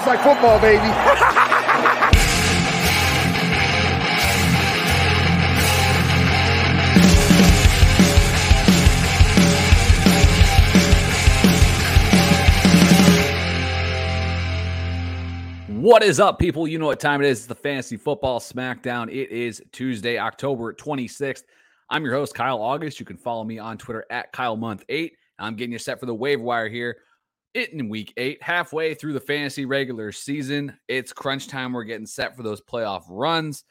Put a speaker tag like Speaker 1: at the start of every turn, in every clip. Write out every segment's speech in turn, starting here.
Speaker 1: smells like football, baby.
Speaker 2: What is up, people? You know what time it is. It's the Fantasy Football Smackdown. It is Tuesday, October 26th. I'm your host, Kyle August. You can follow me on Twitter at KyleMonth8. I'm getting you set for the waiver wire here. It in week eight, halfway through the fantasy regular season. It's crunch time. We're getting set for those playoff runs.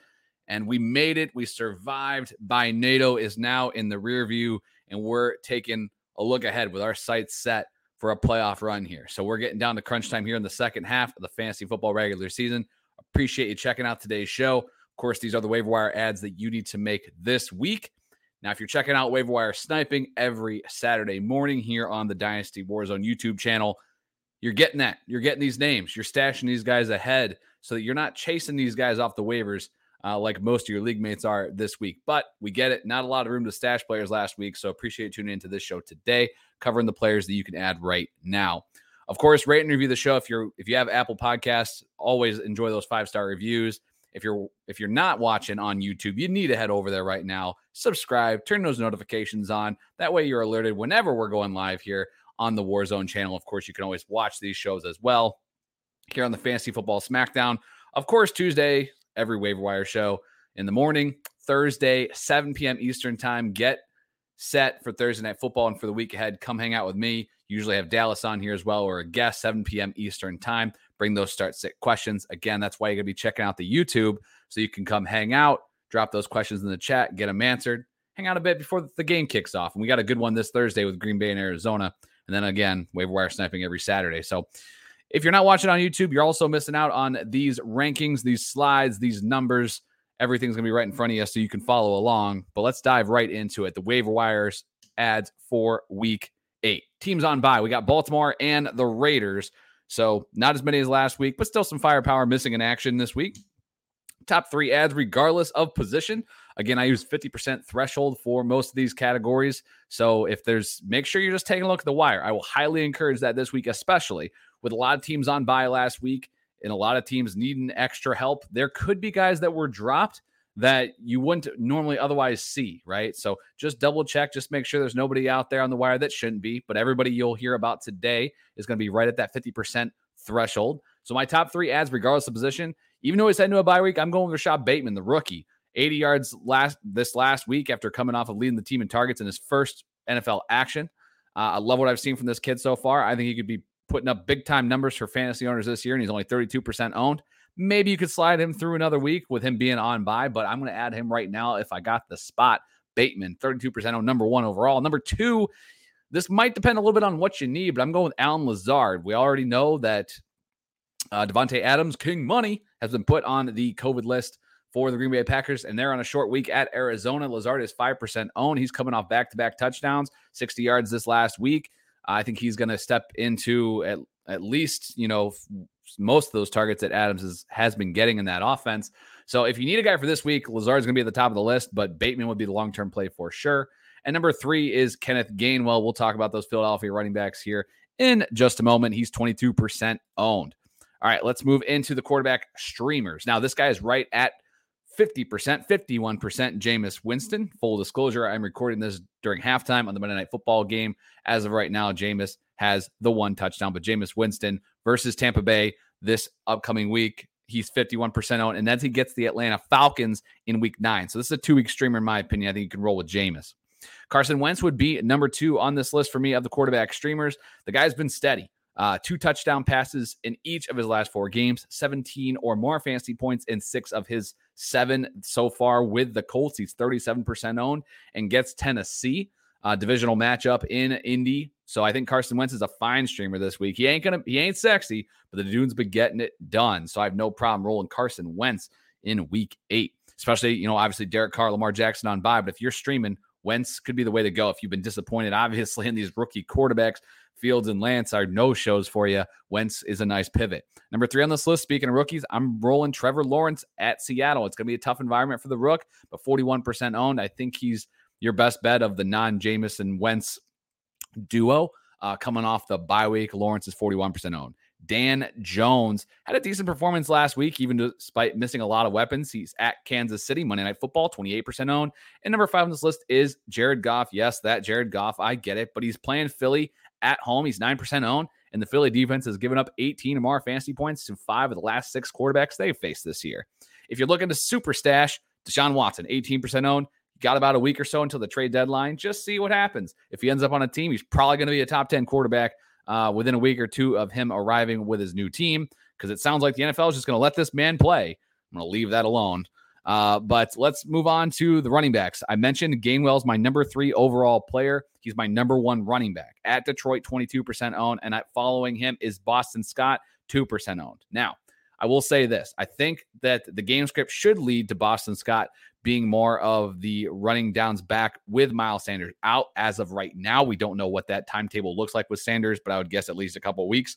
Speaker 2: And we made it. We survived. By NATO is now in the rear view, and we're taking a look ahead with our sights set for a playoff run here. So we're getting down to crunch time here in the second half of the fantasy football regular season. Appreciate you checking out today's show. Of course, these are the waiver wire ads that you need to make this week. Now, if you're checking out waiver wire sniping every Saturday morning here on the Dynasty Warzone YouTube channel, you're getting that. You're getting these names. You're stashing these guys ahead so that you're not chasing these guys off the waivers uh, like most of your league mates are this week. But we get it. Not a lot of room to stash players last week. So appreciate tuning into this show today, covering the players that you can add right now. Of course, rate and review the show. If you're if you have Apple Podcasts, always enjoy those five star reviews. If you're if you're not watching on YouTube, you need to head over there right now, subscribe, turn those notifications on. That way you're alerted whenever we're going live here on the Warzone channel. Of course, you can always watch these shows as well here on the Fantasy Football Smackdown. Of course, Tuesday, every waiver wire show in the morning. Thursday, 7 p.m. Eastern time. Get set for Thursday night football and for the week ahead. Come hang out with me. Usually have Dallas on here as well or a guest, 7 p.m. Eastern time. Bring those start sit questions. Again, that's why you're going to be checking out the YouTube so you can come hang out, drop those questions in the chat, get them answered, hang out a bit before the game kicks off. And we got a good one this Thursday with Green Bay and Arizona. And then again, waiver wire sniping every Saturday. So if you're not watching on YouTube, you're also missing out on these rankings, these slides, these numbers. Everything's going to be right in front of you so you can follow along. But let's dive right into it. The waiver wires ads for week eight. Teams on by. We got Baltimore and the Raiders. So not as many as last week, but still some firepower missing in action this week. Top three ads, regardless of position. Again, I use 50% threshold for most of these categories. So if there's, make sure you're just taking a look at the wire. I will highly encourage that this week, especially with a lot of teams on by last week and a lot of teams needing extra help. There could be guys that were dropped that you wouldn't normally otherwise see, right? So just double check, just make sure there's nobody out there on the wire that shouldn't be. But everybody you'll hear about today is going to be right at that 50% threshold. So my top three ads, regardless of position, even though he's heading to a bye week, I'm going with Rashod Bateman, the rookie. 80 yards last this last week after coming off of leading the team in targets in his first NFL action. Uh, I love what I've seen from this kid so far. I think he could be putting up big time numbers for fantasy owners this year, and he's only 32% owned. Maybe you could slide him through another week with him being on by, but I'm going to add him right now if I got the spot. Bateman, 32% owned, number one overall. Number two, this might depend a little bit on what you need, but I'm going with Allen Lazard. We already know that uh, Adams, King Money, has been put on the COVID list for the Green Bay Packers, and they're on a short week at Arizona. Lazard is 5% owned. He's coming off back to back touchdowns, 60 yards this last week. I think he's going to step into at, least, you know, most of those targets that Adams is, has been getting in that offense. So if you need a guy for this week, Lazard's going to be at the top of the list, but Bateman would be the long term play for sure. And number three is Kenneth Gainwell. We'll talk about those Philadelphia running backs here in just a moment. He's 22% owned. All right, let's move into the quarterback streamers. Now, this guy is right at 50%, 51% Jameis Winston. Full disclosure, I'm recording this during halftime on the Monday Night Football game. As of right now, Jameis has the one touchdown, but Jameis Winston versus Tampa Bay this upcoming week, he's 51% owned, and then he gets the Atlanta Falcons in week nine. So this is a two week streamer, in my opinion. I think you can roll with Jameis. Carson Wentz would be number two on this list for me of the quarterback streamers. The guy's been steady. Uh, two touchdown passes in each of his last four games, 17 or more fantasy points in six of his seven so far with the Colts. He's 37% owned and gets Tennessee. Uh, divisional matchup in Indy. So I think Carson Wentz is a fine streamer this week. He ain't gonna he ain't sexy, but the dude's been getting it done. So I have no problem rolling Carson Wentz in week eight. Especially, you know, obviously Derek Carr, Lamar Jackson on by. But if you're streaming, Wentz could be the way to go. If you've been disappointed, obviously, in these rookie quarterbacks, Fields and Lance are no shows for you. Wentz is a nice pivot. Number three on this list, speaking of rookies, I'm rolling Trevor Lawrence at Seattle. It's going to be a tough environment for the Rook, but 41% owned. I think he's your best bet of the non Jameis and Wentz duo. Uh, coming off the bye week, Lawrence is 41% owned. Dan Jones had a decent performance last week, even despite missing a lot of weapons. He's at Kansas City, Monday Night Football, 28% owned. And number five on this list is Jared Goff. Yes, that Jared Goff, I get it, but he's playing Philly at home. He's 9% owned. And the Philly defense has given up 18 or more fantasy points to five of the last six quarterbacks they've faced this year. If you're looking to super stash, Deshaun Watson, 18% owned. Got about a week or so until the trade deadline. Just see what happens. If he ends up on a team, he's probably going to be a top 10 quarterback uh, within a week or two of him arriving with his new team because it sounds like the NFL is just going to let this man play. I'm going to leave that alone. Uh, but let's move on to the running backs. I mentioned Gainwell's my number three overall player. He's my number one running back at Detroit, 22% owned. And following him is Boston Scott, 2% owned. Now, I will say this I think that the game script should lead to Boston Scott being more of the running downs back with Miles Sanders out as of right now. We don't know what that timetable looks like with Sanders, but I would guess at least a couple weeks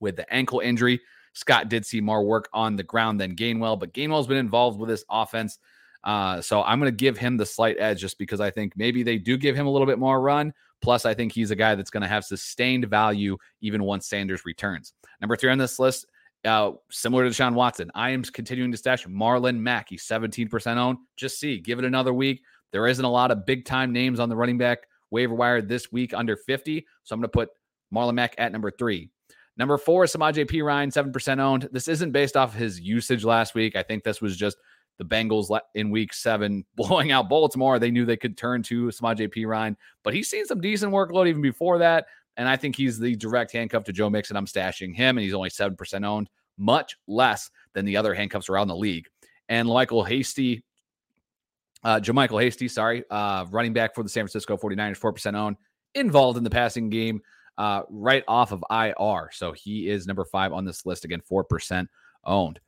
Speaker 2: with the ankle injury. Scott did see more work on the ground than Gainwell, but Gainwell's been involved with this offense. Uh, so I'm going to give him the slight edge just because I think maybe they do give him a little bit more run. Plus, I think he's a guy that's going to have sustained value even once Sanders returns. Number three on this list, uh, similar to Deshaun Watson, I am continuing to stash Marlon Mack. He's 17% owned. Just see, give it another week. There isn't a lot of big time names on the running back waiver wire this week under 50. So I'm going to put Marlon Mack at number three. Number four is P. Perine, 7% owned. This isn't based off his usage last week. I think this was just the Bengals in week seven blowing out Baltimore. They knew they could turn to Samaje P. Perine, but he's seen some decent workload even before that. And I think he's the direct handcuff to Joe Mixon. I'm stashing him, and he's only 7% owned, much less than the other handcuffs around the league. And Michael Hasty, uh, JaMycal Hasty, sorry, uh, running back for the San Francisco 49ers, 4% owned, involved in the passing game uh, right off of IR. So he is number five on this list. Again, 4% owned.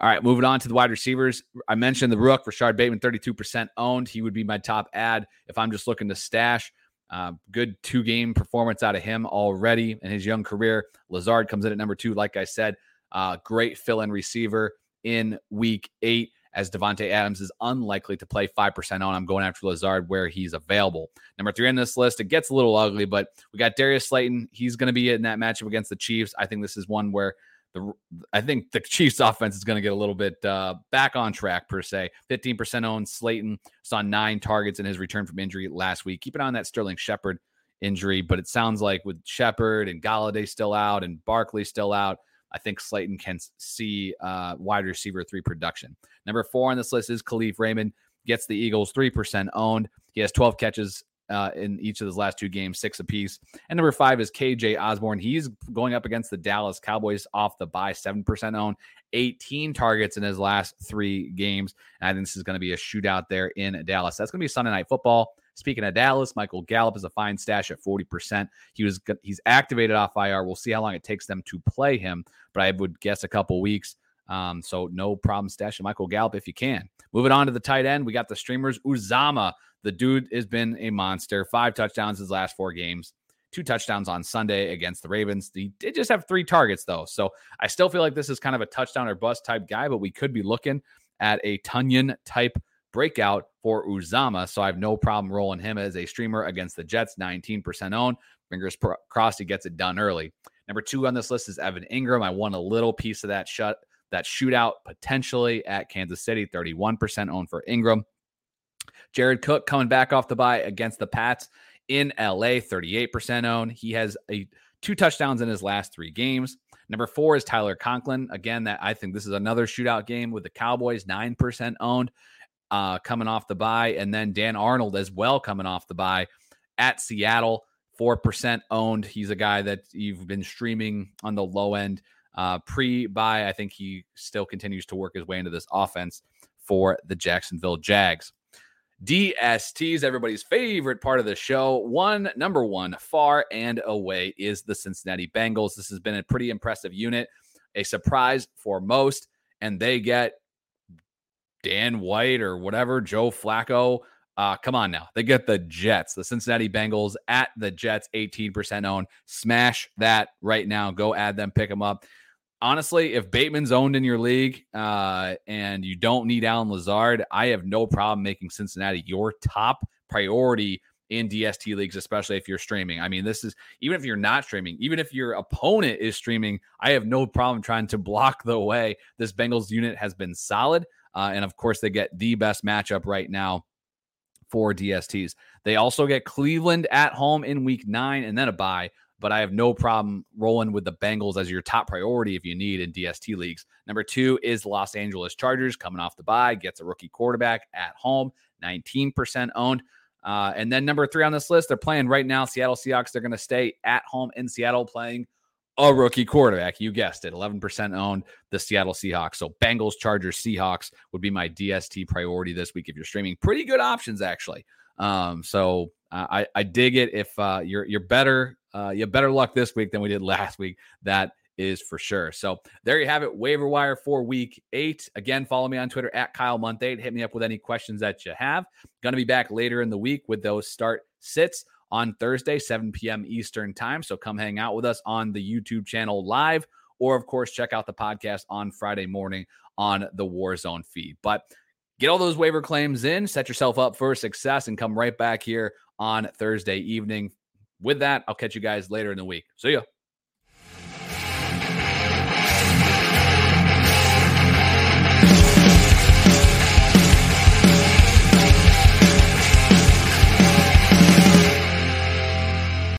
Speaker 2: All right, moving on to the wide receivers. I mentioned the Rook, Rashod Bateman, 32% owned. He would be my top ad if I'm just looking to stash. Uh, good two game performance out of him already in his young career. Lazard comes in at number two, like I said. Uh, great fill in receiver in week eight as Davante Adams is unlikely to play 5% on. I'm going after Lazard where he's available. Number three on this list, it gets a little ugly, but we got Darius Slayton. He's going to be in that matchup against the Chiefs. I think this is one where the I think the Chiefs offense is going to get a little bit uh, back on track per se. 15% owned. Slayton saw nine targets in his return from injury last week. Keep an eye on that Sterling Shepard injury, but it sounds like with Shepard and Golladay still out and Barkley still out, I think Slayton can see uh, wide receiver three production. Number four on this list is Kalif Raymond. Gets the Eagles 3% owned. He has 12 catches uh, in each of his last two games, six apiece. And number five is KJ Osborne. He's going up against the Dallas Cowboys off the bye, 7% own, 18 targets in his last three games. And I think this is going to be a shootout there in Dallas. That's going to be Sunday night football. Speaking of Dallas, Michael Gallup is a fine stash at 40%. He was he's activated off IR. We'll see how long it takes them to play him, but I would guess a couple weeks. Um, so no problem stashing Michael Gallup if you can. Moving on to the tight end, we got the streamers. Uzomah. the dude has been a monster. Five touchdowns his last four games. Two touchdowns on Sunday against the Ravens. He did just have three targets though, so I still feel like this is kind of a touchdown or bust type guy. But we could be looking at a Tonyan type breakout for Uzomah. So I have no problem rolling him as a streamer against the Jets, 19% owned. Fingers crossed he gets it done early. Number two on this list is Evan Engram. I won a little piece of that shut that shootout potentially at Kansas City, 31% owned for Engram. Jared Cook coming back off the bye against the Pats in LA, 38% owned. He has a two touchdowns in his last three games. Number four is Tyler Conklin. Again, that I think this is another shootout game with the Cowboys, 9% owned uh, coming off the bye, and then Dan Arnold as well coming off the bye at Seattle, four percent owned. He's a guy that you've been streaming on the low end uh, Pre bye, I think he still continues to work his way into this offense for the Jacksonville Jags. DSTs, everybody's favorite part of the show. One, number one, far and away is the Cincinnati Bengals. This has been a pretty impressive unit, a surprise for most, and they get Dan White or whatever, Joe Flacco. Uh, come on now. They get the Jets, the Cincinnati Bengals at the Jets, 18% owned. Smash that right now. Go add them, pick them up. Honestly, if Bateman's owned in your league uh, and you don't need Allen Lazard, I have no problem making Cincinnati your top priority in DST leagues, especially if you're streaming. I mean, this is even if you're not streaming, even if your opponent is streaming, I have no problem trying to block the way. This Bengals unit has been solid. Uh, and of course, they get the best matchup right now for DSTs. They also get Cleveland at home in week nine and then a bye but I have no problem rolling with the Bengals as your top priority if you need in DST leagues. Number two is Los Angeles Chargers coming off the bye, gets a rookie quarterback at home, 19% owned. Uh, and then number three on this list, they're playing right now. Seattle Seahawks, they're going to stay at home in Seattle playing a rookie quarterback. You guessed it, 11% owned the Seattle Seahawks. So Bengals, Chargers, Seahawks would be my DST priority this week if you're streaming. Pretty good options, actually. Um, so I, I dig it. If uh, you're you're better uh, you better luck this week than we did last week. That is for sure. So there you have it. Waiver wire for week eight. Again, follow me on Twitter at Kyle Month Eight. Hit me up with any questions that you have. Going to be back later in the week with those start sits on Thursday, 7 p.m. Eastern time. So come hang out with us on the YouTube channel live, or of course, check out the podcast on Friday morning on the Warzone feed. But get all those waiver claims in, set yourself up for success, and come right back here on Thursday evening with that, I'll catch you guys later in the week. See ya.